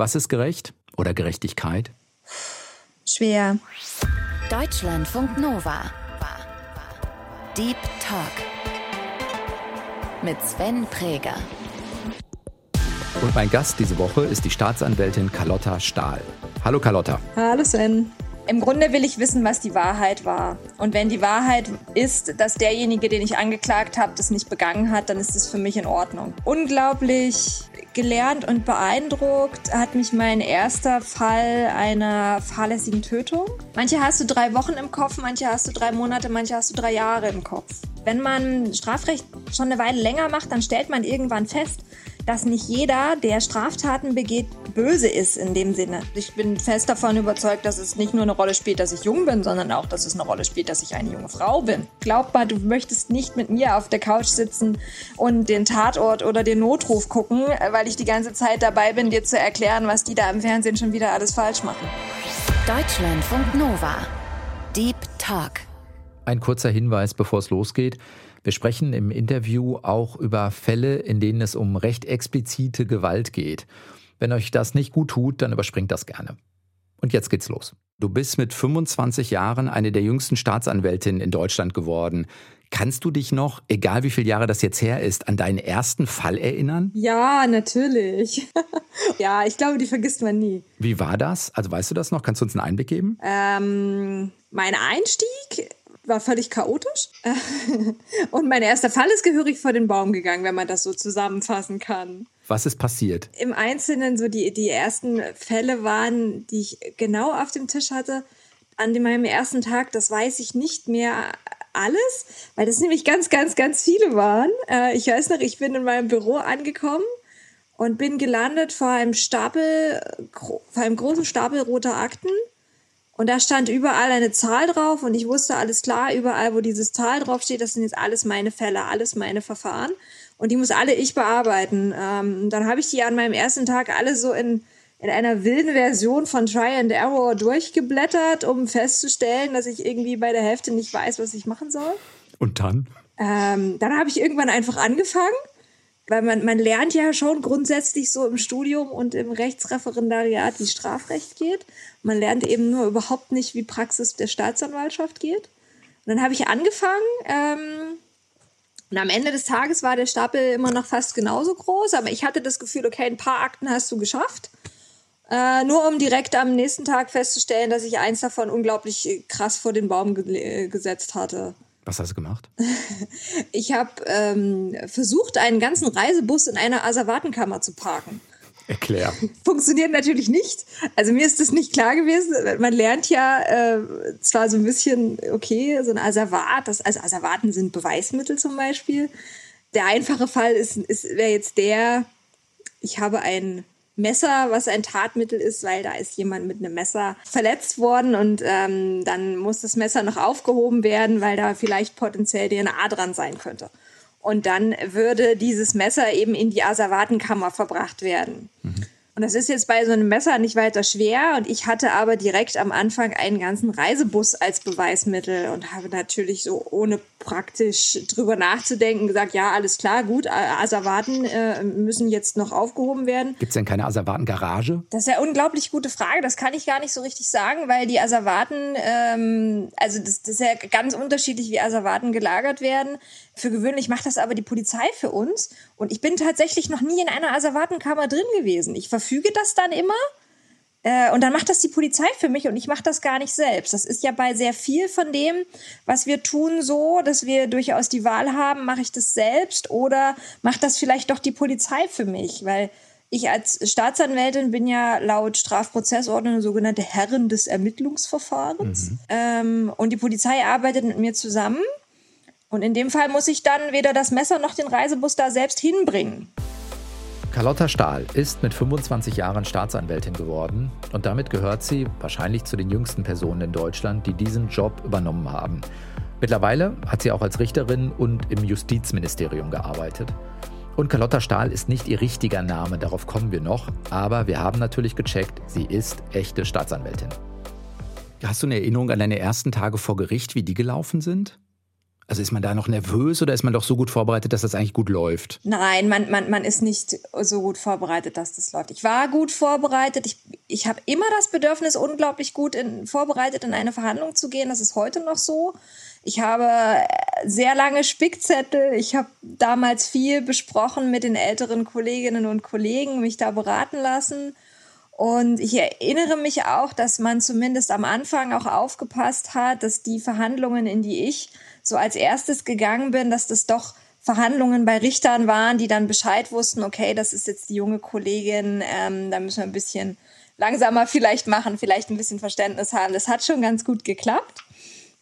Was ist gerecht oder Gerechtigkeit? Schwer. Deutschlandfunk Nova. Deep Talk. Mit Sven Präger. Und mein Gast diese Woche ist die Staatsanwältin Carlotta Stahl. Hallo Carlotta. Hallo Sven. Im Grunde will ich wissen, was die Wahrheit war. Und wenn die Wahrheit ist, dass derjenige, den ich angeklagt habe, das nicht begangen hat, dann ist das für mich in Ordnung. Unglaublich gelernt und beeindruckt hat mich mein erster Fall einer fahrlässigen Tötung. Manche hast du drei Wochen im Kopf, manche hast du drei Monate, manche hast du drei Jahre im Kopf. Wenn man Strafrecht schon eine Weile länger macht, dann stellt man irgendwann fest, dass nicht jeder, der Straftaten begeht, böse ist in dem Sinne. Ich bin fest davon überzeugt, dass es nicht nur eine Rolle spielt, dass ich jung bin, sondern auch, dass es eine Rolle spielt, dass ich eine junge Frau bin. Glaub mal, du möchtest nicht mit mir auf der Couch sitzen und den Tatort oder den Notruf gucken, weil ich die ganze Zeit dabei bin, dir zu erklären, was die da im Fernsehen schon wieder alles falsch machen. Deutschlandfunk Nova. Deep Talk. Ein kurzer Hinweis, bevor es losgeht. Wir sprechen im Interview auch über Fälle, in denen es um recht explizite Gewalt geht. Wenn euch das nicht gut tut, dann überspringt das gerne. Und jetzt geht's los. Du bist mit 25 Jahren eine der jüngsten Staatsanwältinnen in Deutschland geworden. Kannst du dich noch, egal wie viele Jahre das jetzt her ist, an deinen ersten Fall erinnern? Ja, natürlich. ja, ich glaube, die vergisst man nie. Wie war das? Also weißt du das noch? Kannst du uns einen Einblick geben? Ähm, mein Einstieg war völlig chaotisch. Und mein erster Fall ist gehörig vor den Baum gegangen, wenn man das so zusammenfassen kann. Was ist passiert? Im Einzelnen so die, die ersten Fälle waren, die ich genau auf dem Tisch hatte, an meinem ersten Tag, das weiß ich nicht mehr alles, weil das nämlich ganz, ganz, ganz viele waren. Äh, ich weiß noch, ich bin in meinem Büro angekommen und bin gelandet vor einem Stapel, vor einem großen Stapel roter Akten und da stand überall eine Zahl drauf und ich wusste alles klar, überall, wo dieses Zahl drauf steht, das sind jetzt alles meine Fälle, alles meine Verfahren. Und die muss alle ich bearbeiten. Ähm, dann habe ich die an meinem ersten Tag alle so in, in einer wilden Version von Try and Error durchgeblättert, um festzustellen, dass ich irgendwie bei der Hälfte nicht weiß, was ich machen soll. Und dann? Ähm, dann habe ich irgendwann einfach angefangen weil man, man lernt ja schon grundsätzlich so im Studium und im Rechtsreferendariat, wie Strafrecht geht. Man lernt eben nur überhaupt nicht, wie Praxis der Staatsanwaltschaft geht. Und dann habe ich angefangen. Ähm, und am Ende des Tages war der Stapel immer noch fast genauso groß, aber ich hatte das Gefühl, okay, ein paar Akten hast du geschafft. Äh, nur um direkt am nächsten Tag festzustellen, dass ich eins davon unglaublich krass vor den Baum ge gesetzt hatte. Was hast du gemacht? Ich habe ähm, versucht, einen ganzen Reisebus in einer Asservatenkammer zu parken. Erklär. Funktioniert natürlich nicht. Also mir ist das nicht klar gewesen. Man lernt ja äh, zwar so ein bisschen, okay, so ein Asservat, das, also Asservaten sind Beweismittel zum Beispiel. Der einfache Fall ist, ist wäre jetzt der, ich habe ein Messer, was ein Tatmittel ist, weil da ist jemand mit einem Messer verletzt worden und ähm, dann muss das Messer noch aufgehoben werden, weil da vielleicht potenziell DNA dran sein könnte. Und dann würde dieses Messer eben in die Asservatenkammer verbracht werden. Mhm. Und das ist jetzt bei so einem Messer nicht weiter schwer. Und ich hatte aber direkt am Anfang einen ganzen Reisebus als Beweismittel und habe natürlich so ohne praktisch drüber nachzudenken gesagt, ja, alles klar, gut, Asservaten äh, müssen jetzt noch aufgehoben werden. Gibt es denn keine Asservaten-Garage? Das ist ja eine unglaublich gute Frage. Das kann ich gar nicht so richtig sagen, weil die Asservaten, ähm, also das, das ist ja ganz unterschiedlich, wie Asservaten gelagert werden. Für gewöhnlich macht das aber die Polizei für uns. Und ich bin tatsächlich noch nie in einer Asservatenkammer drin gewesen. Ich verfüge das dann immer. Äh, und dann macht das die Polizei für mich und ich mache das gar nicht selbst. Das ist ja bei sehr viel von dem, was wir tun, so, dass wir durchaus die Wahl haben, mache ich das selbst oder macht das vielleicht doch die Polizei für mich? Weil ich als Staatsanwältin bin ja laut Strafprozessordnung eine sogenannte Herrin des Ermittlungsverfahrens. Mhm. Ähm, und die Polizei arbeitet mit mir zusammen. Und in dem Fall muss ich dann weder das Messer noch den Reisebus da selbst hinbringen. Carlotta Stahl ist mit 25 Jahren Staatsanwältin geworden und damit gehört sie wahrscheinlich zu den jüngsten Personen in Deutschland, die diesen Job übernommen haben. Mittlerweile hat sie auch als Richterin und im Justizministerium gearbeitet. Und Carlotta Stahl ist nicht ihr richtiger Name, darauf kommen wir noch, aber wir haben natürlich gecheckt, sie ist echte Staatsanwältin. Hast du eine Erinnerung an deine ersten Tage vor Gericht, wie die gelaufen sind? Also ist man da noch nervös oder ist man doch so gut vorbereitet, dass das eigentlich gut läuft? Nein, man, man, man ist nicht so gut vorbereitet, dass das läuft. Ich war gut vorbereitet. Ich, ich habe immer das Bedürfnis, unglaublich gut in, vorbereitet in eine Verhandlung zu gehen. Das ist heute noch so. Ich habe sehr lange Spickzettel. Ich habe damals viel besprochen mit den älteren Kolleginnen und Kollegen, mich da beraten lassen. Und ich erinnere mich auch, dass man zumindest am Anfang auch aufgepasst hat, dass die Verhandlungen, in die ich so als erstes gegangen bin, dass das doch Verhandlungen bei Richtern waren, die dann Bescheid wussten, okay, das ist jetzt die junge Kollegin, ähm, da müssen wir ein bisschen langsamer vielleicht machen, vielleicht ein bisschen Verständnis haben. Das hat schon ganz gut geklappt.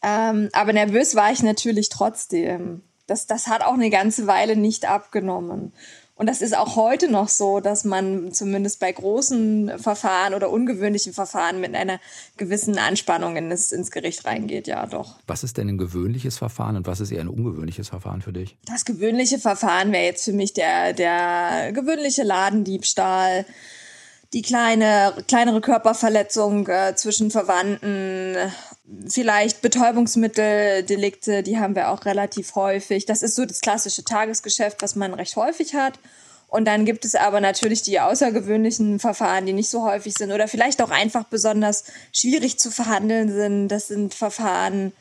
Ähm, aber nervös war ich natürlich trotzdem. Das, das hat auch eine ganze Weile nicht abgenommen. Und das ist auch heute noch so, dass man zumindest bei großen Verfahren oder ungewöhnlichen Verfahren mit einer gewissen Anspannung ins, ins Gericht reingeht, ja doch. Was ist denn ein gewöhnliches Verfahren und was ist eher ein ungewöhnliches Verfahren für dich? Das gewöhnliche Verfahren wäre jetzt für mich der, der gewöhnliche Ladendiebstahl die kleine, kleinere Körperverletzung äh, zwischen Verwandten, vielleicht Betäubungsmitteldelikte, die haben wir auch relativ häufig. Das ist so das klassische Tagesgeschäft, was man recht häufig hat. Und dann gibt es aber natürlich die außergewöhnlichen Verfahren, die nicht so häufig sind oder vielleicht auch einfach besonders schwierig zu verhandeln sind. Das sind Verfahren,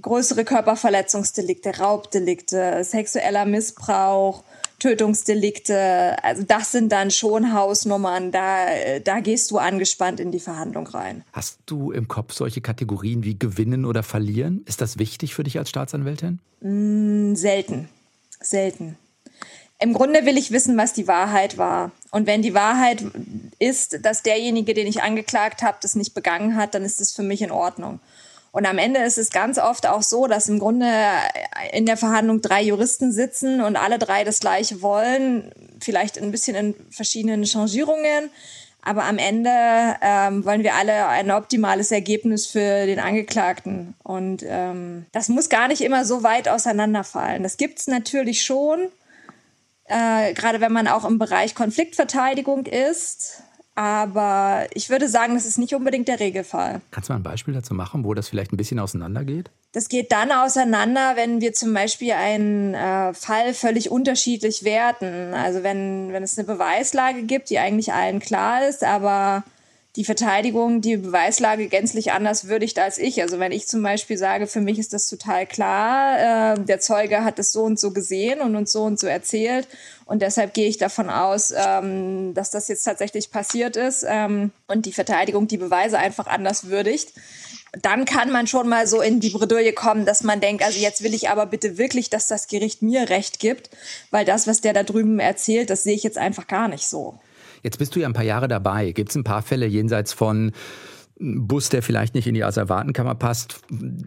größere Körperverletzungsdelikte, Raubdelikte, sexueller Missbrauch, Tötungsdelikte, also das sind dann schon Hausnummern, da, da gehst du angespannt in die Verhandlung rein. Hast du im Kopf solche Kategorien wie gewinnen oder verlieren? Ist das wichtig für dich als Staatsanwältin? Mm, selten, selten. Im Grunde will ich wissen, was die Wahrheit war. Und wenn die Wahrheit ist, dass derjenige, den ich angeklagt habe, das nicht begangen hat, dann ist das für mich in Ordnung. Und am Ende ist es ganz oft auch so, dass im Grunde in der Verhandlung drei Juristen sitzen und alle drei das Gleiche wollen, vielleicht ein bisschen in verschiedenen Changierungen. Aber am Ende ähm, wollen wir alle ein optimales Ergebnis für den Angeklagten. Und ähm, das muss gar nicht immer so weit auseinanderfallen. Das gibt es natürlich schon, äh, gerade wenn man auch im Bereich Konfliktverteidigung ist. Aber ich würde sagen, das ist nicht unbedingt der Regelfall. Kannst du mal ein Beispiel dazu machen, wo das vielleicht ein bisschen auseinandergeht? Das geht dann auseinander, wenn wir zum Beispiel einen äh, Fall völlig unterschiedlich werten. Also wenn, wenn es eine Beweislage gibt, die eigentlich allen klar ist, aber die Verteidigung die Beweislage gänzlich anders würdigt als ich. Also wenn ich zum Beispiel sage, für mich ist das total klar, äh, der Zeuge hat es so und so gesehen und uns so und so erzählt und deshalb gehe ich davon aus, ähm, dass das jetzt tatsächlich passiert ist ähm, und die Verteidigung die Beweise einfach anders würdigt. Dann kann man schon mal so in die Bredouille kommen, dass man denkt, also jetzt will ich aber bitte wirklich, dass das Gericht mir Recht gibt, weil das, was der da drüben erzählt, das sehe ich jetzt einfach gar nicht so. Jetzt bist du ja ein paar Jahre dabei. Gibt es ein paar Fälle jenseits von Bus, der vielleicht nicht in die Asservatenkammer passt,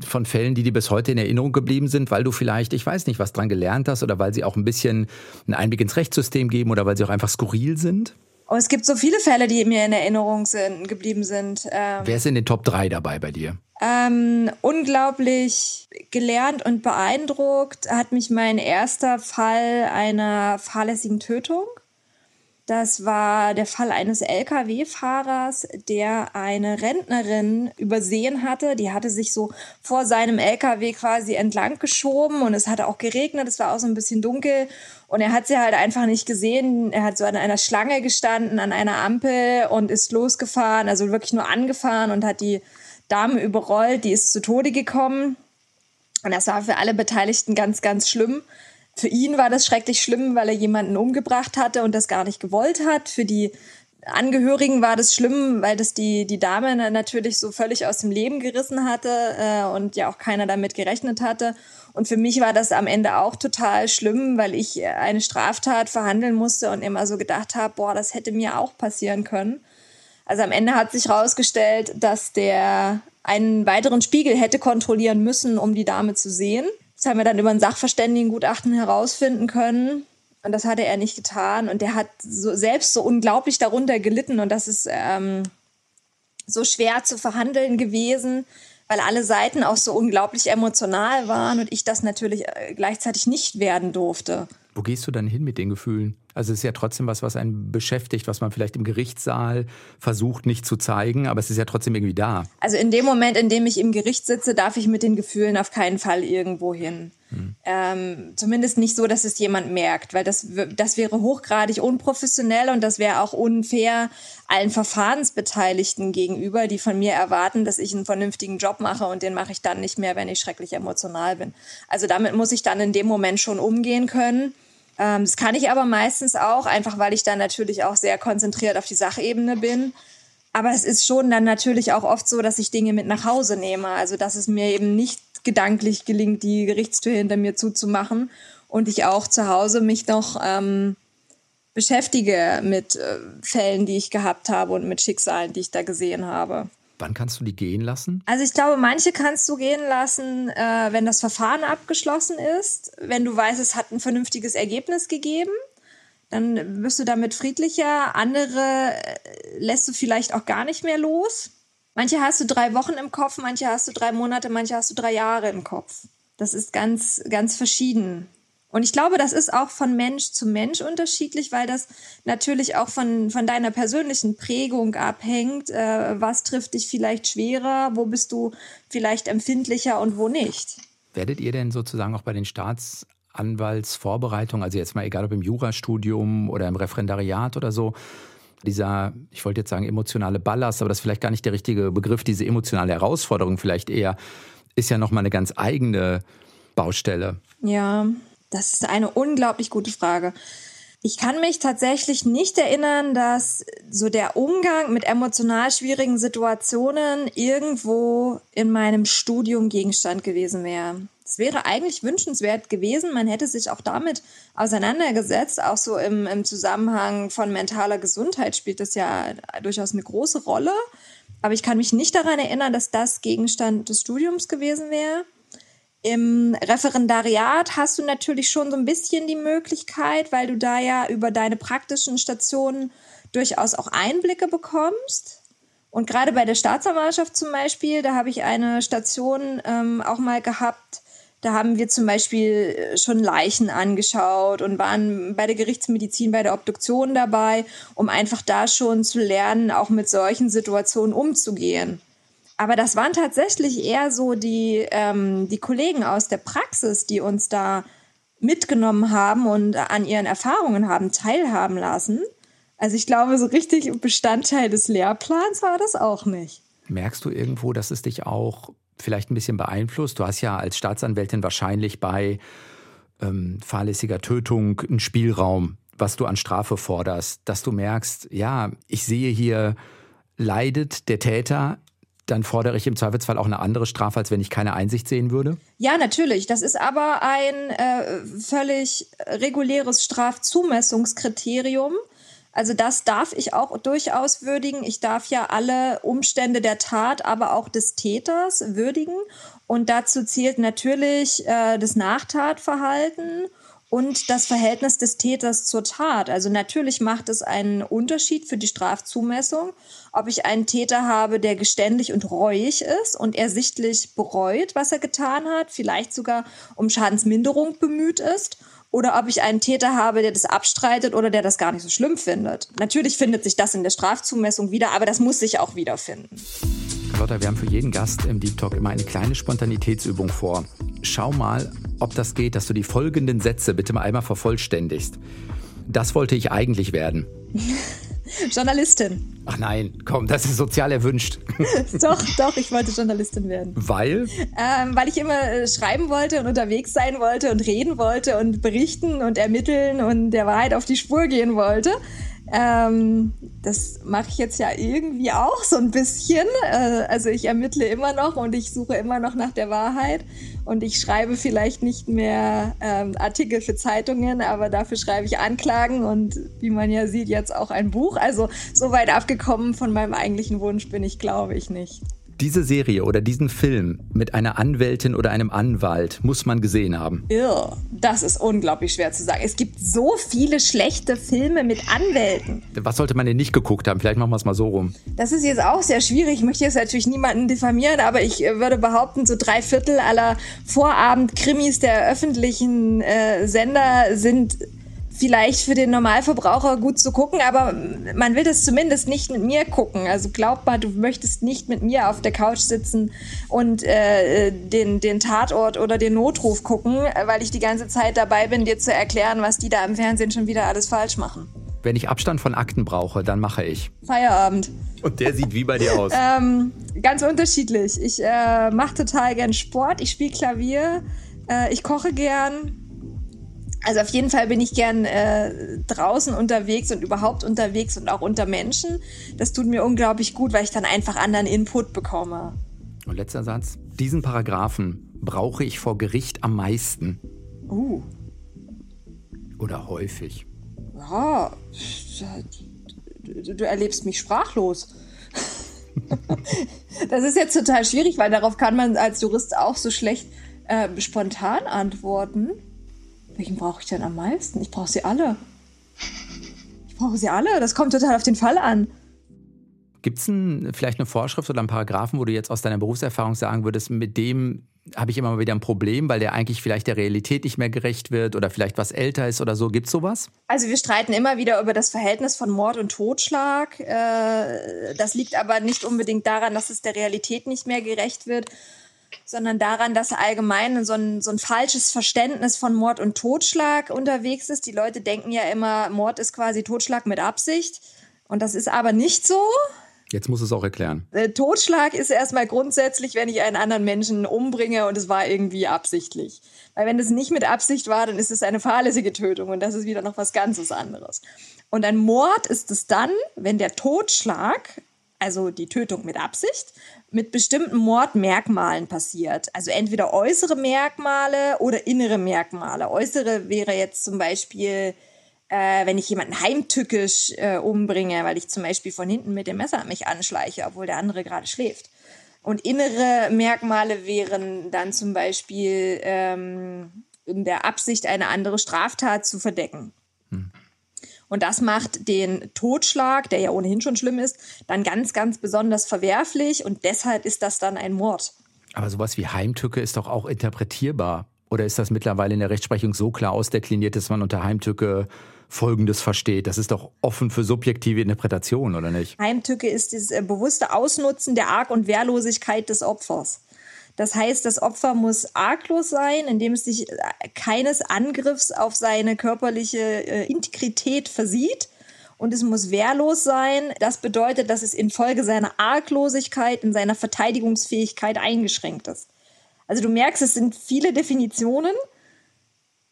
von Fällen, die dir bis heute in Erinnerung geblieben sind, weil du vielleicht, ich weiß nicht, was dran gelernt hast oder weil sie auch ein bisschen einen Einblick ins Rechtssystem geben oder weil sie auch einfach skurril sind? Oh, es gibt so viele Fälle, die mir in Erinnerung sind, geblieben sind. Ähm, Wer ist in den Top 3 dabei bei dir? Ähm, unglaublich gelernt und beeindruckt hat mich mein erster Fall einer fahrlässigen Tötung. Das war der Fall eines Lkw-Fahrers, der eine Rentnerin übersehen hatte. Die hatte sich so vor seinem Lkw quasi entlang geschoben und es hatte auch geregnet. Es war auch so ein bisschen dunkel und er hat sie halt einfach nicht gesehen. Er hat so an einer Schlange gestanden, an einer Ampel und ist losgefahren, also wirklich nur angefahren und hat die Dame überrollt. Die ist zu Tode gekommen. Und das war für alle Beteiligten ganz, ganz schlimm. Für ihn war das schrecklich schlimm, weil er jemanden umgebracht hatte und das gar nicht gewollt hat. Für die Angehörigen war das schlimm, weil das die, die Dame natürlich so völlig aus dem Leben gerissen hatte äh, und ja auch keiner damit gerechnet hatte. Und für mich war das am Ende auch total schlimm, weil ich eine Straftat verhandeln musste und immer so gedacht habe, boah, das hätte mir auch passieren können. Also am Ende hat sich herausgestellt, dass der einen weiteren Spiegel hätte kontrollieren müssen, um die Dame zu sehen. Das haben wir dann über ein Sachverständigengutachten herausfinden können. Und das hatte er nicht getan. Und der hat so, selbst so unglaublich darunter gelitten. Und das ist ähm, so schwer zu verhandeln gewesen, weil alle Seiten auch so unglaublich emotional waren und ich das natürlich äh, gleichzeitig nicht werden durfte. Wo gehst du dann hin mit den Gefühlen? Also es ist ja trotzdem was, was einen beschäftigt, was man vielleicht im Gerichtssaal versucht nicht zu zeigen, aber es ist ja trotzdem irgendwie da. Also in dem Moment, in dem ich im Gericht sitze, darf ich mit den Gefühlen auf keinen Fall irgendwo hin. Mhm. Ähm, zumindest nicht so, dass es jemand merkt, weil das, das wäre hochgradig unprofessionell und das wäre auch unfair allen Verfahrensbeteiligten gegenüber, die von mir erwarten, dass ich einen vernünftigen Job mache und den mache ich dann nicht mehr, wenn ich schrecklich emotional bin. Also damit muss ich dann in dem Moment schon umgehen können. Ähm, das kann ich aber meistens auch, einfach weil ich dann natürlich auch sehr konzentriert auf die Sachebene bin. Aber es ist schon dann natürlich auch oft so, dass ich Dinge mit nach Hause nehme. Also dass es mir eben nicht gedanklich gelingt, die Gerichtstür hinter mir zuzumachen und ich auch zu Hause mich noch ähm, beschäftige mit äh, Fällen, die ich gehabt habe und mit Schicksalen, die ich da gesehen habe. Wann kannst du die gehen lassen? Also ich glaube, manche kannst du gehen lassen, äh, wenn das Verfahren abgeschlossen ist, wenn du weißt, es hat ein vernünftiges Ergebnis gegeben. Dann wirst du damit friedlicher. Andere äh, lässt du vielleicht auch gar nicht mehr los. Manche hast du drei Wochen im Kopf, manche hast du drei Monate, manche hast du drei Jahre im Kopf. Das ist ganz, ganz verschieden. Und ich glaube, das ist auch von Mensch zu Mensch unterschiedlich, weil das natürlich auch von, von deiner persönlichen Prägung abhängt. Äh, was trifft dich vielleicht schwerer? Wo bist du vielleicht empfindlicher und wo nicht? Werdet ihr denn sozusagen auch bei den Staatsanwaltsvorbereitungen, also jetzt mal egal ob im Jurastudium oder im Referendariat oder so, dieser, ich wollte jetzt sagen, emotionale Ballast, aber das ist vielleicht gar nicht der richtige Begriff, diese emotionale Herausforderung vielleicht eher, ist ja nochmal eine ganz eigene Baustelle. Ja, das ist eine unglaublich gute Frage. Ich kann mich tatsächlich nicht erinnern, dass so der Umgang mit emotional schwierigen Situationen irgendwo in meinem Studium Gegenstand gewesen wäre. Es wäre eigentlich wünschenswert gewesen, man hätte sich auch damit auseinandergesetzt, auch so im, im Zusammenhang von mentaler Gesundheit spielt das ja durchaus eine große Rolle. Aber ich kann mich nicht daran erinnern, dass das Gegenstand des Studiums gewesen wäre. Im Referendariat hast du natürlich schon so ein bisschen die Möglichkeit, weil du da ja über deine praktischen Stationen durchaus auch Einblicke bekommst. Und gerade bei der Staatsanwaltschaft zum Beispiel, da habe ich eine Station ähm, auch mal gehabt, da haben wir zum Beispiel schon Leichen angeschaut und waren bei der Gerichtsmedizin, bei der Obduktion dabei, um einfach da schon zu lernen, auch mit solchen Situationen umzugehen. Aber das waren tatsächlich eher so die, ähm, die Kollegen aus der Praxis, die uns da mitgenommen haben und an ihren Erfahrungen haben teilhaben lassen. Also ich glaube, so richtig Bestandteil des Lehrplans war das auch nicht. Merkst du irgendwo, dass es dich auch vielleicht ein bisschen beeinflusst? Du hast ja als Staatsanwältin wahrscheinlich bei ähm, fahrlässiger Tötung einen Spielraum, was du an Strafe forderst, dass du merkst, ja, ich sehe hier leidet der Täter, dann fordere ich im Zweifelsfall auch eine andere Strafe, als wenn ich keine Einsicht sehen würde? Ja, natürlich. Das ist aber ein äh, völlig reguläres Strafzumessungskriterium. Also das darf ich auch durchaus würdigen. Ich darf ja alle Umstände der Tat, aber auch des Täters würdigen. Und dazu zählt natürlich äh, das Nachtatverhalten und das Verhältnis des Täters zur Tat. Also natürlich macht es einen Unterschied für die Strafzumessung, ob ich einen Täter habe, der geständig und reuig ist und ersichtlich bereut, was er getan hat, vielleicht sogar um Schadensminderung bemüht ist, oder ob ich einen Täter habe, der das abstreitet oder der das gar nicht so schlimm findet. Natürlich findet sich das in der Strafzumessung wieder, aber das muss sich auch wiederfinden. Lotta, wir haben für jeden Gast im Deep Talk immer eine kleine Spontanitätsübung vor. Schau mal, ob das geht, dass du die folgenden Sätze bitte mal einmal vervollständigst. Das wollte ich eigentlich werden. Journalistin. Ach nein, komm, das ist sozial erwünscht. doch, doch, ich wollte Journalistin werden. Weil? Ähm, weil ich immer äh, schreiben wollte und unterwegs sein wollte und reden wollte und berichten und ermitteln und der Wahrheit auf die Spur gehen wollte. Ähm, das mache ich jetzt ja irgendwie auch so ein bisschen. Äh, also ich ermittle immer noch und ich suche immer noch nach der Wahrheit. Und ich schreibe vielleicht nicht mehr ähm, Artikel für Zeitungen, aber dafür schreibe ich Anklagen und wie man ja sieht, jetzt auch ein Buch. Also so weit abgekommen von meinem eigentlichen Wunsch bin ich, glaube ich, nicht diese Serie oder diesen Film mit einer Anwältin oder einem Anwalt muss man gesehen haben? Irr, das ist unglaublich schwer zu sagen. Es gibt so viele schlechte Filme mit Anwälten. Was sollte man denn nicht geguckt haben? Vielleicht machen wir es mal so rum. Das ist jetzt auch sehr schwierig. Ich möchte jetzt natürlich niemanden diffamieren, aber ich äh, würde behaupten, so drei Viertel aller Vorabend-Krimis der öffentlichen äh, Sender sind vielleicht für den Normalverbraucher gut zu gucken, aber man will das zumindest nicht mit mir gucken. Also glaub mal, du möchtest nicht mit mir auf der Couch sitzen und äh, den, den Tatort oder den Notruf gucken, weil ich die ganze Zeit dabei bin, dir zu erklären, was die da im Fernsehen schon wieder alles falsch machen. Wenn ich Abstand von Akten brauche, dann mache ich. Feierabend. Und der sieht wie bei dir aus? ähm, ganz unterschiedlich. Ich äh, mache total gern Sport, ich spiele Klavier, äh, ich koche gern. Also auf jeden Fall bin ich gern äh, draußen unterwegs und überhaupt unterwegs und auch unter Menschen. Das tut mir unglaublich gut, weil ich dann einfach anderen Input bekomme. Und letzter Satz. Diesen Paragraphen brauche ich vor Gericht am meisten. Uh. Oder häufig. Ja, du, du erlebst mich sprachlos. das ist jetzt total schwierig, weil darauf kann man als Jurist auch so schlecht äh, spontan antworten. Welchen brauche ich denn am meisten? Ich brauche sie alle. Ich brauche sie alle. Das kommt total auf den Fall an. Gibt es vielleicht eine Vorschrift oder einen Paragraphen, wo du jetzt aus deiner Berufserfahrung sagen würdest, mit dem habe ich immer mal wieder ein Problem, weil der eigentlich vielleicht der Realität nicht mehr gerecht wird oder vielleicht was älter ist oder so. Gibt es sowas? Also wir streiten immer wieder über das Verhältnis von Mord und Totschlag. Äh, das liegt aber nicht unbedingt daran, dass es der Realität nicht mehr gerecht wird, sondern daran, dass allgemein so ein, so ein falsches Verständnis von Mord und Totschlag unterwegs ist. Die Leute denken ja immer, Mord ist quasi Totschlag mit Absicht. Und das ist aber nicht so. Jetzt muss es auch erklären. Äh, Totschlag ist erstmal grundsätzlich, wenn ich einen anderen Menschen umbringe und es war irgendwie absichtlich. Weil wenn es nicht mit Absicht war, dann ist es eine fahrlässige Tötung und das ist wieder noch was ganzes anderes. Und ein Mord ist es dann, wenn der Totschlag, also die Tötung mit Absicht, mit bestimmten Mordmerkmalen passiert. Also entweder äußere Merkmale oder innere Merkmale. Äußere wäre jetzt zum Beispiel äh, wenn ich jemanden heimtückisch äh, umbringe, weil ich zum Beispiel von hinten mit dem Messer mich anschleiche, obwohl der andere gerade schläft. Und innere Merkmale wären dann zum Beispiel ähm, in der Absicht, eine andere Straftat zu verdecken. Hm. Und das macht den Totschlag, der ja ohnehin schon schlimm ist, dann ganz, ganz besonders verwerflich und deshalb ist das dann ein Mord. Aber sowas wie Heimtücke ist doch auch interpretierbar. Oder ist das mittlerweile in der Rechtsprechung so klar ausdekliniert, dass man unter Heimtücke Folgendes versteht. Das ist doch offen für subjektive Interpretation, oder nicht? Heimtücke ist das äh, bewusste Ausnutzen der Arg- und Wehrlosigkeit des Opfers. Das heißt, das Opfer muss arglos sein, indem es sich äh, keines Angriffs auf seine körperliche äh, Integrität versieht. Und es muss wehrlos sein. Das bedeutet, dass es infolge seiner Arglosigkeit in seiner Verteidigungsfähigkeit eingeschränkt ist. Also du merkst, es sind viele Definitionen,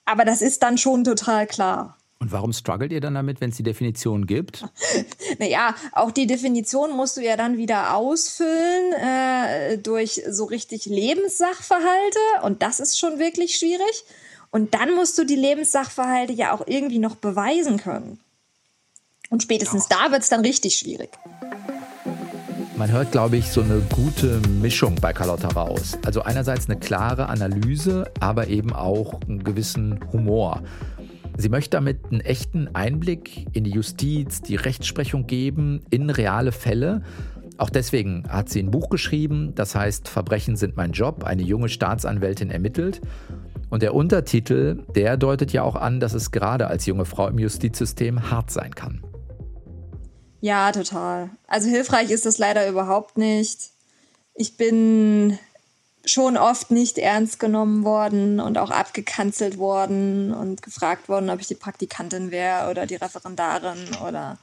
aber das ist dann schon total klar. Und warum struggelt ihr dann damit, wenn es die Definition gibt? naja, auch die Definition musst du ja dann wieder ausfüllen äh, durch so richtig Lebenssachverhalte. Und das ist schon wirklich schwierig. Und dann musst du die Lebenssachverhalte ja auch irgendwie noch beweisen können. Und spätestens oh. da wird es dann richtig schwierig. Man hört, glaube ich, so eine gute Mischung bei Carlotta raus. Also einerseits eine klare Analyse, aber eben auch einen gewissen Humor. Sie möchte damit einen echten Einblick in die Justiz, die Rechtsprechung geben, in reale Fälle. Auch deswegen hat sie ein Buch geschrieben, das heißt Verbrechen sind mein Job, eine junge Staatsanwältin ermittelt. Und der Untertitel, der deutet ja auch an, dass es gerade als junge Frau im Justizsystem hart sein kann. Ja, total. Also hilfreich ist das leider überhaupt nicht. Ich bin schon oft nicht ernst genommen worden und auch abgekanzelt worden und gefragt worden, ob ich die Praktikantin wäre oder die Referendarin oder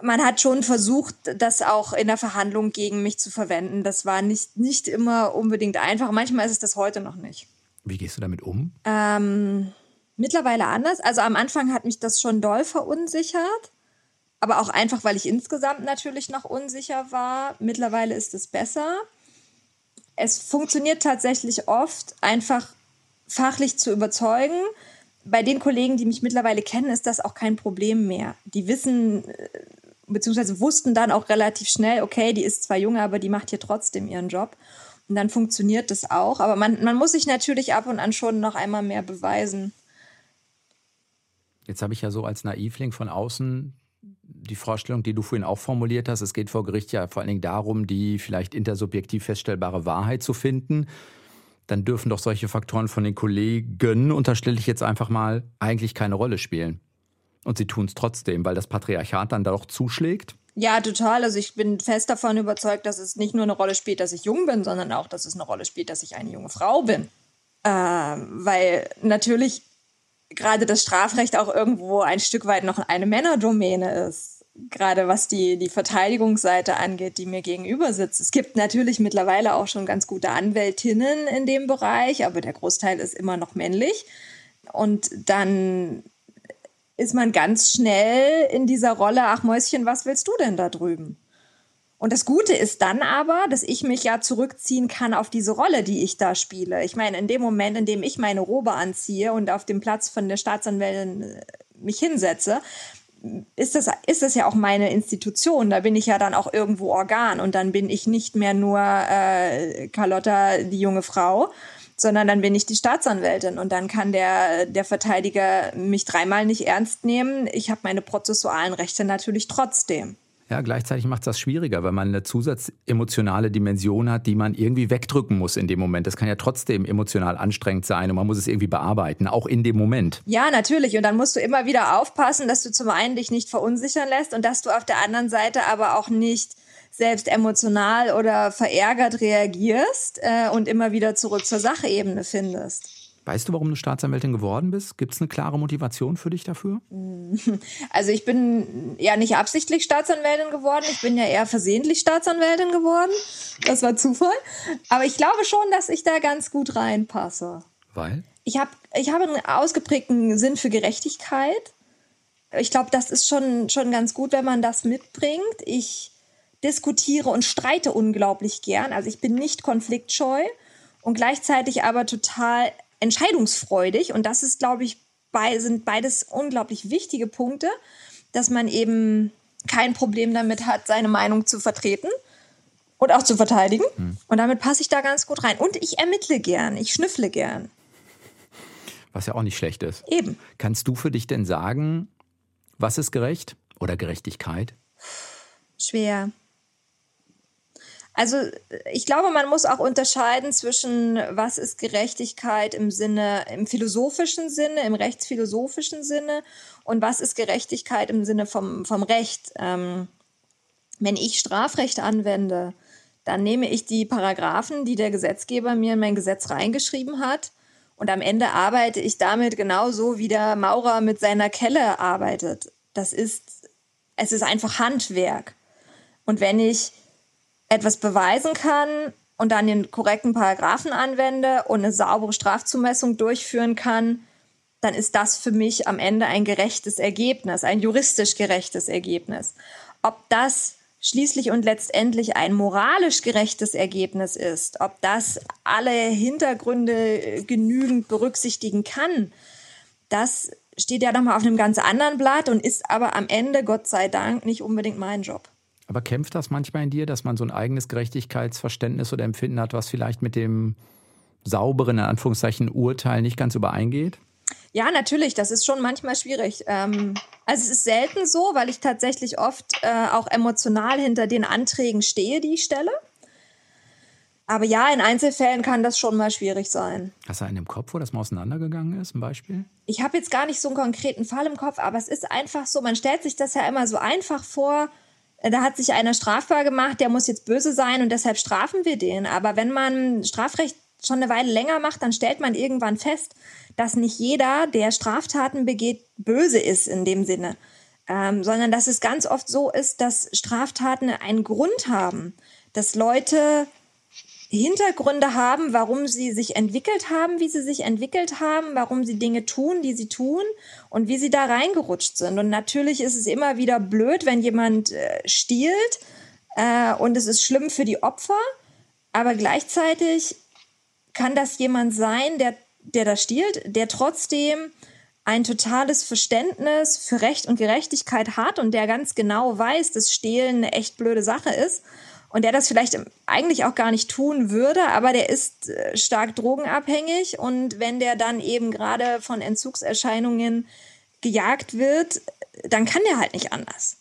man hat schon versucht, das auch in der Verhandlung gegen mich zu verwenden. Das war nicht, nicht immer unbedingt einfach. Manchmal ist es das heute noch nicht. Wie gehst du damit um? Ähm, mittlerweile anders. Also am Anfang hat mich das schon doll verunsichert. Aber auch einfach, weil ich insgesamt natürlich noch unsicher war. Mittlerweile ist es besser es funktioniert tatsächlich oft, einfach fachlich zu überzeugen. Bei den Kollegen, die mich mittlerweile kennen, ist das auch kein Problem mehr. Die wissen, äh, beziehungsweise wussten dann auch relativ schnell, okay, die ist zwar jung, aber die macht hier trotzdem ihren Job. Und dann funktioniert das auch. Aber man, man muss sich natürlich ab und an schon noch einmal mehr beweisen. Jetzt habe ich ja so als Naivling von außen die Vorstellung, die du vorhin auch formuliert hast, es geht vor Gericht ja vor allen Dingen darum, die vielleicht intersubjektiv feststellbare Wahrheit zu finden. dann dürfen doch solche Faktoren von den Kollegen, unterstelle ich jetzt einfach mal, eigentlich keine Rolle spielen. Und sie tun es trotzdem, weil das Patriarchat dann doch zuschlägt? Ja, total. Also ich bin fest davon überzeugt, dass es nicht nur eine Rolle spielt, dass ich jung bin, sondern auch, dass es eine Rolle spielt, dass ich eine junge Frau bin. Ähm, weil natürlich gerade das Strafrecht auch irgendwo ein Stück weit noch eine Männerdomäne ist gerade was die, die Verteidigungsseite angeht, die mir gegenüber sitzt. Es gibt natürlich mittlerweile auch schon ganz gute Anwältinnen in dem Bereich, aber der Großteil ist immer noch männlich. Und dann ist man ganz schnell in dieser Rolle, ach Mäuschen, was willst du denn da drüben? Und das Gute ist dann aber, dass ich mich ja zurückziehen kann auf diese Rolle, die ich da spiele. Ich meine, in dem Moment, in dem ich meine Robe anziehe und auf dem Platz von der Staatsanwältin äh, mich hinsetze, ist das, ist das ja auch meine Institution. Da bin ich ja dann auch irgendwo Organ und dann bin ich nicht mehr nur äh, Carlotta, die junge Frau, sondern dann bin ich die Staatsanwältin und dann kann der, der Verteidiger mich dreimal nicht ernst nehmen. Ich habe meine prozessualen Rechte natürlich trotzdem. Ja, gleichzeitig macht es das schwieriger, weil man eine zusatzemotionale Dimension hat, die man irgendwie wegdrücken muss in dem Moment. Das kann ja trotzdem emotional anstrengend sein und man muss es irgendwie bearbeiten, auch in dem Moment. Ja, natürlich. Und dann musst du immer wieder aufpassen, dass du zum einen dich nicht verunsichern lässt und dass du auf der anderen Seite aber auch nicht selbst emotional oder verärgert reagierst äh, und immer wieder zurück zur Sachebene findest. Weißt du, warum du Staatsanwältin geworden bist? Gibt es eine klare Motivation für dich dafür? Also ich bin ja nicht absichtlich Staatsanwältin geworden. Ich bin ja eher versehentlich Staatsanwältin geworden. Das war Zufall. Aber ich glaube schon, dass ich da ganz gut reinpasse. Weil? Ich habe ich hab einen ausgeprägten Sinn für Gerechtigkeit. Ich glaube, das ist schon, schon ganz gut, wenn man das mitbringt. Ich diskutiere und streite unglaublich gern. Also ich bin nicht konfliktscheu und gleichzeitig aber total entscheidungsfreudig. Und das ist, glaube ich, bei, sind beides unglaublich wichtige Punkte, dass man eben kein Problem damit hat, seine Meinung zu vertreten und auch zu verteidigen. Hm. Und damit passe ich da ganz gut rein. Und ich ermittle gern, ich schnüffle gern. Was ja auch nicht schlecht ist. Eben. Kannst du für dich denn sagen, was ist gerecht oder Gerechtigkeit? Schwer. Also ich glaube, man muss auch unterscheiden zwischen, was ist Gerechtigkeit im Sinne, im philosophischen Sinne, im rechtsphilosophischen Sinne und was ist Gerechtigkeit im Sinne vom, vom Recht. Ähm, wenn ich Strafrecht anwende, dann nehme ich die Paragraphen, die der Gesetzgeber mir in mein Gesetz reingeschrieben hat. Und am Ende arbeite ich damit genauso, wie der Maurer mit seiner Kelle arbeitet. Das ist, es ist einfach Handwerk. Und wenn ich etwas beweisen kann und dann den korrekten Paragraphen anwende und eine saubere Strafzumessung durchführen kann, dann ist das für mich am Ende ein gerechtes Ergebnis, ein juristisch gerechtes Ergebnis. Ob das schließlich und letztendlich ein moralisch gerechtes Ergebnis ist, ob das alle Hintergründe genügend berücksichtigen kann, das steht ja nochmal auf einem ganz anderen Blatt und ist aber am Ende, Gott sei Dank, nicht unbedingt mein Job. Aber kämpft das manchmal in dir, dass man so ein eigenes Gerechtigkeitsverständnis oder Empfinden hat, was vielleicht mit dem sauberen, in Anführungszeichen, Urteil nicht ganz übereingeht? Ja, natürlich, das ist schon manchmal schwierig. Ähm, also es ist selten so, weil ich tatsächlich oft äh, auch emotional hinter den Anträgen stehe, die ich stelle. Aber ja, in Einzelfällen kann das schon mal schwierig sein. Hast du einen im Kopf, wo das mal auseinandergegangen ist, ein Beispiel? Ich habe jetzt gar nicht so einen konkreten Fall im Kopf, aber es ist einfach so, man stellt sich das ja immer so einfach vor, da hat sich einer strafbar gemacht, der muss jetzt böse sein und deshalb strafen wir den. Aber wenn man Strafrecht schon eine Weile länger macht, dann stellt man irgendwann fest, dass nicht jeder, der Straftaten begeht, böse ist in dem Sinne, ähm, sondern dass es ganz oft so ist, dass Straftaten einen Grund haben, dass Leute Hintergründe haben, warum sie sich entwickelt haben, wie sie sich entwickelt haben, warum sie Dinge tun, die sie tun und wie sie da reingerutscht sind. Und natürlich ist es immer wieder blöd, wenn jemand äh, stiehlt äh, und es ist schlimm für die Opfer, aber gleichzeitig kann das jemand sein, der, der da stiehlt, der trotzdem ein totales Verständnis für Recht und Gerechtigkeit hat und der ganz genau weiß, dass Stehlen eine echt blöde Sache ist und der das vielleicht eigentlich auch gar nicht tun würde, aber der ist äh, stark drogenabhängig und wenn der dann eben gerade von Entzugserscheinungen gejagt wird, dann kann der halt nicht anders.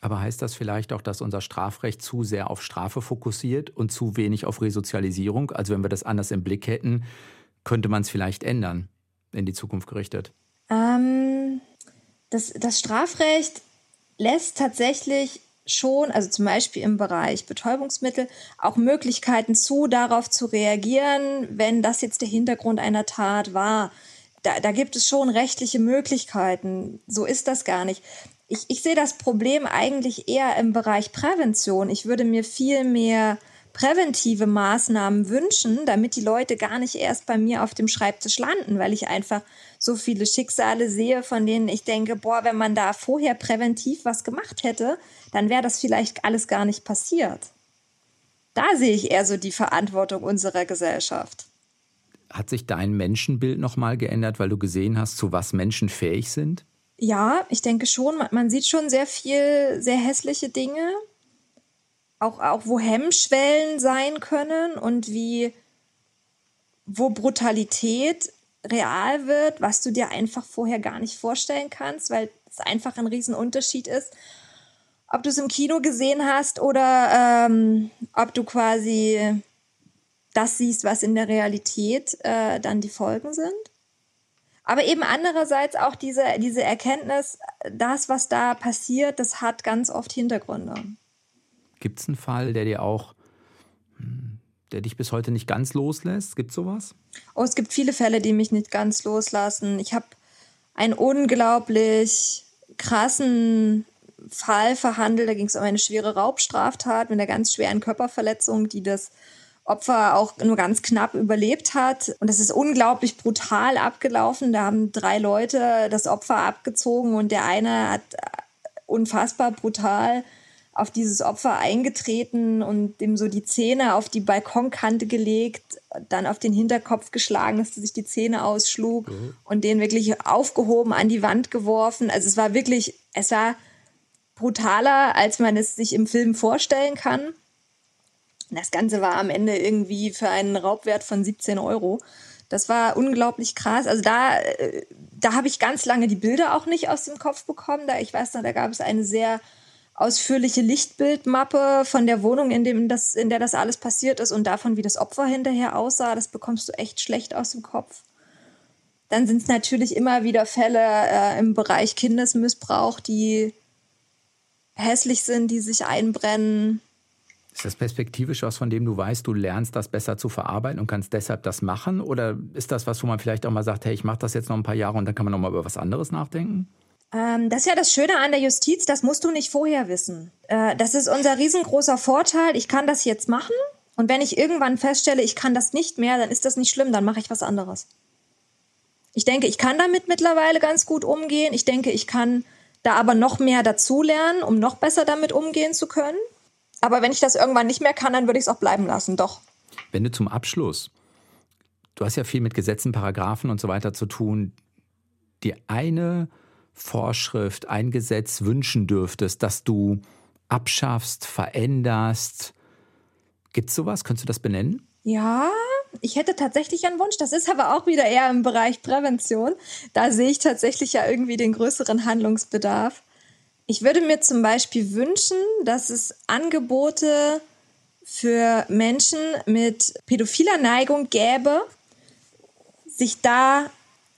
Aber heißt das vielleicht auch, dass unser Strafrecht zu sehr auf Strafe fokussiert und zu wenig auf Resozialisierung? Also wenn wir das anders im Blick hätten, könnte man es vielleicht ändern, in die Zukunft gerichtet? Ähm, das, das Strafrecht lässt tatsächlich schon, also zum Beispiel im Bereich Betäubungsmittel, auch Möglichkeiten zu, darauf zu reagieren, wenn das jetzt der Hintergrund einer Tat war. Da, da gibt es schon rechtliche Möglichkeiten. So ist das gar nicht ich, ich sehe das Problem eigentlich eher im Bereich Prävention. Ich würde mir viel mehr präventive Maßnahmen wünschen, damit die Leute gar nicht erst bei mir auf dem Schreibtisch landen, weil ich einfach so viele Schicksale sehe, von denen ich denke, boah, wenn man da vorher präventiv was gemacht hätte, dann wäre das vielleicht alles gar nicht passiert. Da sehe ich eher so die Verantwortung unserer Gesellschaft. Hat sich dein Menschenbild nochmal geändert, weil du gesehen hast, zu was Menschen fähig sind? Ja, ich denke schon. Man sieht schon sehr viel, sehr hässliche Dinge. Auch, auch wo Hemmschwellen sein können und wie, wo Brutalität real wird, was du dir einfach vorher gar nicht vorstellen kannst, weil es einfach ein Riesenunterschied ist, ob du es im Kino gesehen hast oder ähm, ob du quasi das siehst, was in der Realität äh, dann die Folgen sind. Aber eben andererseits auch diese, diese Erkenntnis, das, was da passiert, das hat ganz oft Hintergründe. Gibt es einen Fall, der dir auch, hm, der dich bis heute nicht ganz loslässt? Gibt es sowas? Oh, es gibt viele Fälle, die mich nicht ganz loslassen. Ich habe einen unglaublich krassen Fall verhandelt. Da ging es um eine schwere Raubstraftat mit einer ganz schweren Körperverletzung, die das Opfer auch nur ganz knapp überlebt hat. Und das ist unglaublich brutal abgelaufen. Da haben drei Leute das Opfer abgezogen und der eine hat unfassbar brutal auf dieses Opfer eingetreten und dem so die Zähne auf die Balkonkante gelegt, dann auf den Hinterkopf geschlagen, dass er sich die Zähne ausschlug mhm. und den wirklich aufgehoben an die Wand geworfen. Also es war wirklich, es war brutaler, als man es sich im Film vorstellen kann. Das Ganze war am Ende irgendwie für einen Raubwert von 17 Euro. Das war unglaublich krass. Also da, äh, da habe ich ganz lange die Bilder auch nicht aus dem Kopf bekommen. Da ich weiß noch, da gab es eine sehr ausführliche Lichtbildmappe von der Wohnung, in, dem das, in der das alles passiert ist und davon, wie das Opfer hinterher aussah. Das bekommst du echt schlecht aus dem Kopf. Dann sind es natürlich immer wieder Fälle äh, im Bereich Kindesmissbrauch, die hässlich sind, die sich einbrennen. Ist das perspektivisch was, von dem du weißt, du lernst das besser zu verarbeiten und kannst deshalb das machen? Oder ist das was, wo man vielleicht auch mal sagt, hey, ich mache das jetzt noch ein paar Jahre und dann kann man noch mal über was anderes nachdenken? Ähm, das ist ja das Schöne an der Justiz, das musst du nicht vorher wissen. Äh, das ist unser riesengroßer Vorteil. Ich kann das jetzt machen und wenn ich irgendwann feststelle, ich kann das nicht mehr, dann ist das nicht schlimm, dann mache ich was anderes. Ich denke, ich kann damit mittlerweile ganz gut umgehen. Ich denke, ich kann da aber noch mehr dazulernen, um noch besser damit umgehen zu können. Aber wenn ich das irgendwann nicht mehr kann, dann würde ich es auch bleiben lassen, doch. Wenn du zum Abschluss, du hast ja viel mit Gesetzen, Paragraphen und so weiter zu tun, die eine Vorschrift, ein Gesetz wünschen dürftest, dass du abschaffst, veränderst, gibt es sowas? Könntest du das benennen? Ja, ich hätte tatsächlich einen Wunsch. Das ist aber auch wieder eher im Bereich Prävention. Da sehe ich tatsächlich ja irgendwie den größeren Handlungsbedarf. Ich würde mir zum Beispiel wünschen, dass es Angebote für Menschen mit pädophiler Neigung gäbe, sich da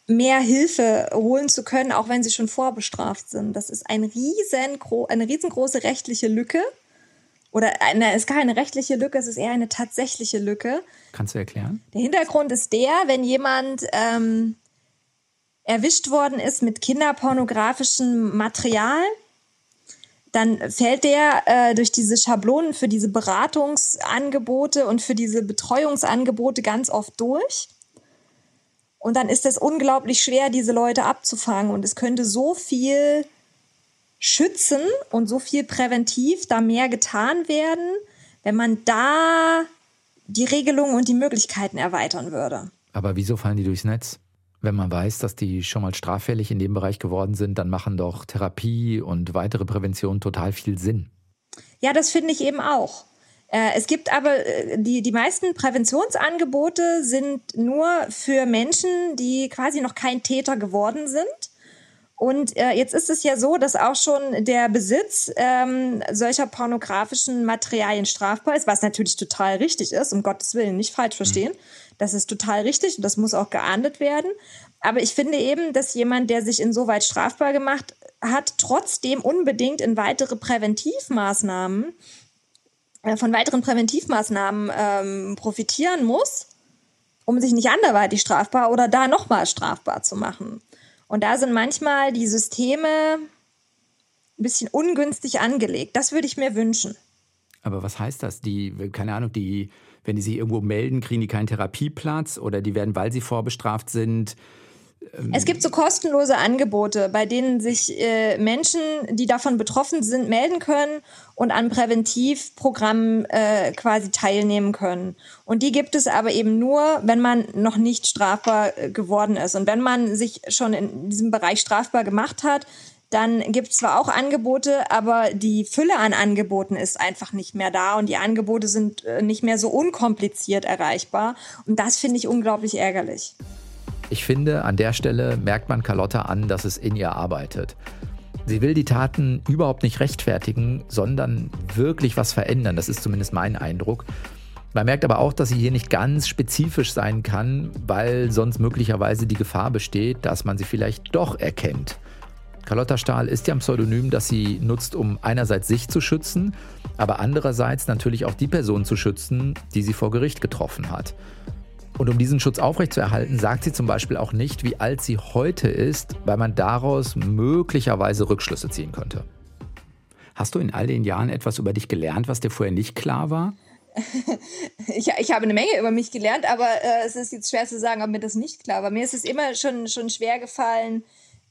mehr Hilfe holen zu können, auch wenn sie schon vorbestraft sind. Das ist ein riesengro eine riesengroße rechtliche Lücke. Oder eine, es ist keine rechtliche Lücke, es ist eher eine tatsächliche Lücke. Kannst du erklären? Der Hintergrund ist der, wenn jemand ähm, erwischt worden ist mit kinderpornografischem Material, dann fällt der äh, durch diese Schablonen für diese Beratungsangebote und für diese Betreuungsangebote ganz oft durch. Und dann ist es unglaublich schwer, diese Leute abzufangen. Und es könnte so viel schützen und so viel präventiv da mehr getan werden, wenn man da die Regelungen und die Möglichkeiten erweitern würde. Aber wieso fallen die durchs Netz? Wenn man weiß, dass die schon mal straffällig in dem Bereich geworden sind, dann machen doch Therapie und weitere Prävention total viel Sinn. Ja, das finde ich eben auch. Äh, es gibt aber, äh, die, die meisten Präventionsangebote sind nur für Menschen, die quasi noch kein Täter geworden sind Und äh, jetzt ist es ja so, dass auch schon der Besitz ähm, solcher pornografischen Materialien strafbar ist, was natürlich total richtig ist, um Gottes Willen, nicht falsch verstehen. Das ist total richtig und das muss auch geahndet werden. Aber ich finde eben, dass jemand, der sich insoweit strafbar gemacht hat, trotzdem unbedingt in weitere Präventivmaßnahmen, von weiteren Präventivmaßnahmen ähm, profitieren muss, um sich nicht anderweitig strafbar oder da nochmal strafbar zu machen. Und da sind manchmal die Systeme ein bisschen ungünstig angelegt. Das würde ich mir wünschen. Aber was heißt das? Die, keine Ahnung, die, wenn die sich irgendwo melden, kriegen die keinen Therapieplatz oder die werden, weil sie vorbestraft sind, es gibt so kostenlose Angebote, bei denen sich äh, Menschen, die davon betroffen sind, melden können und an Präventivprogrammen äh, quasi teilnehmen können. Und die gibt es aber eben nur, wenn man noch nicht strafbar äh, geworden ist. Und wenn man sich schon in diesem Bereich strafbar gemacht hat, dann gibt es zwar auch Angebote, aber die Fülle an Angeboten ist einfach nicht mehr da und die Angebote sind äh, nicht mehr so unkompliziert erreichbar. Und das finde ich unglaublich ärgerlich. Ich finde, an der Stelle merkt man Carlotta an, dass es in ihr arbeitet. Sie will die Taten überhaupt nicht rechtfertigen, sondern wirklich was verändern. Das ist zumindest mein Eindruck. Man merkt aber auch, dass sie hier nicht ganz spezifisch sein kann, weil sonst möglicherweise die Gefahr besteht, dass man sie vielleicht doch erkennt. Carlotta Stahl ist ja ein Pseudonym, das sie nutzt, um einerseits sich zu schützen, aber andererseits natürlich auch die Person zu schützen, die sie vor Gericht getroffen hat. Und um diesen Schutz aufrechtzuerhalten, sagt sie zum Beispiel auch nicht, wie alt sie heute ist, weil man daraus möglicherweise Rückschlüsse ziehen könnte. Hast du in all den Jahren etwas über dich gelernt, was dir vorher nicht klar war? ich, ich habe eine Menge über mich gelernt, aber äh, es ist jetzt schwer zu sagen, ob mir das nicht klar war. Mir ist es immer schon, schon schwer gefallen,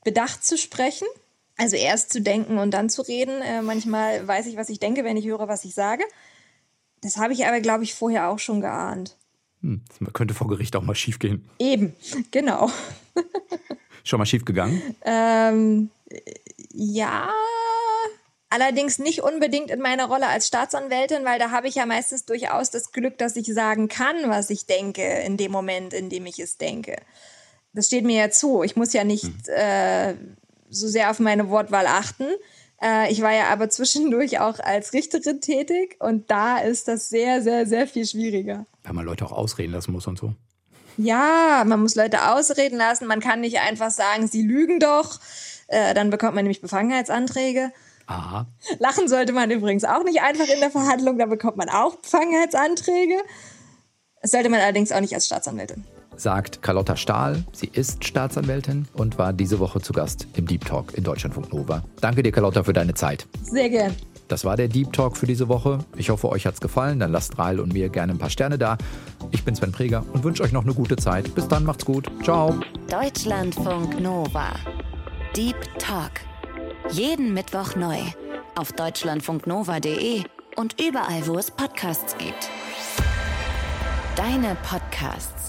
bedacht zu sprechen. Also erst zu denken und dann zu reden. Äh, manchmal weiß ich, was ich denke, wenn ich höre, was ich sage. Das habe ich aber, glaube ich, vorher auch schon geahnt. Hm, das könnte vor Gericht auch mal schief gehen. Eben, genau. Schon mal schief gegangen? Ähm, ja, allerdings nicht unbedingt in meiner Rolle als Staatsanwältin, weil da habe ich ja meistens durchaus das Glück, dass ich sagen kann, was ich denke in dem Moment, in dem ich es denke. Das steht mir ja zu. Ich muss ja nicht mhm. äh, so sehr auf meine Wortwahl achten. Äh, ich war ja aber zwischendurch auch als Richterin tätig und da ist das sehr, sehr, sehr viel schwieriger. Weil man Leute auch ausreden lassen muss und so. Ja, man muss Leute ausreden lassen. Man kann nicht einfach sagen, sie lügen doch. Äh, dann bekommt man nämlich Befangenheitsanträge. Aha. Lachen sollte man übrigens auch nicht einfach in der Verhandlung, da bekommt man auch Befangenheitsanträge. Das sollte man allerdings auch nicht als Staatsanwältin sagt Carlotta Stahl. Sie ist Staatsanwältin und war diese Woche zu Gast im Deep Talk in Deutschlandfunk Nova. Danke dir, Carlotta, für deine Zeit. Sehr gern. Das war der Deep Talk für diese Woche. Ich hoffe, euch hat es gefallen. Dann lasst Rahl und mir gerne ein paar Sterne da. Ich bin Sven Preger und wünsche euch noch eine gute Zeit. Bis dann, macht's gut. Ciao. Deutschlandfunk Nova. Deep Talk. Jeden Mittwoch neu. Auf deutschlandfunknova.de und überall, wo es Podcasts gibt. Deine Podcasts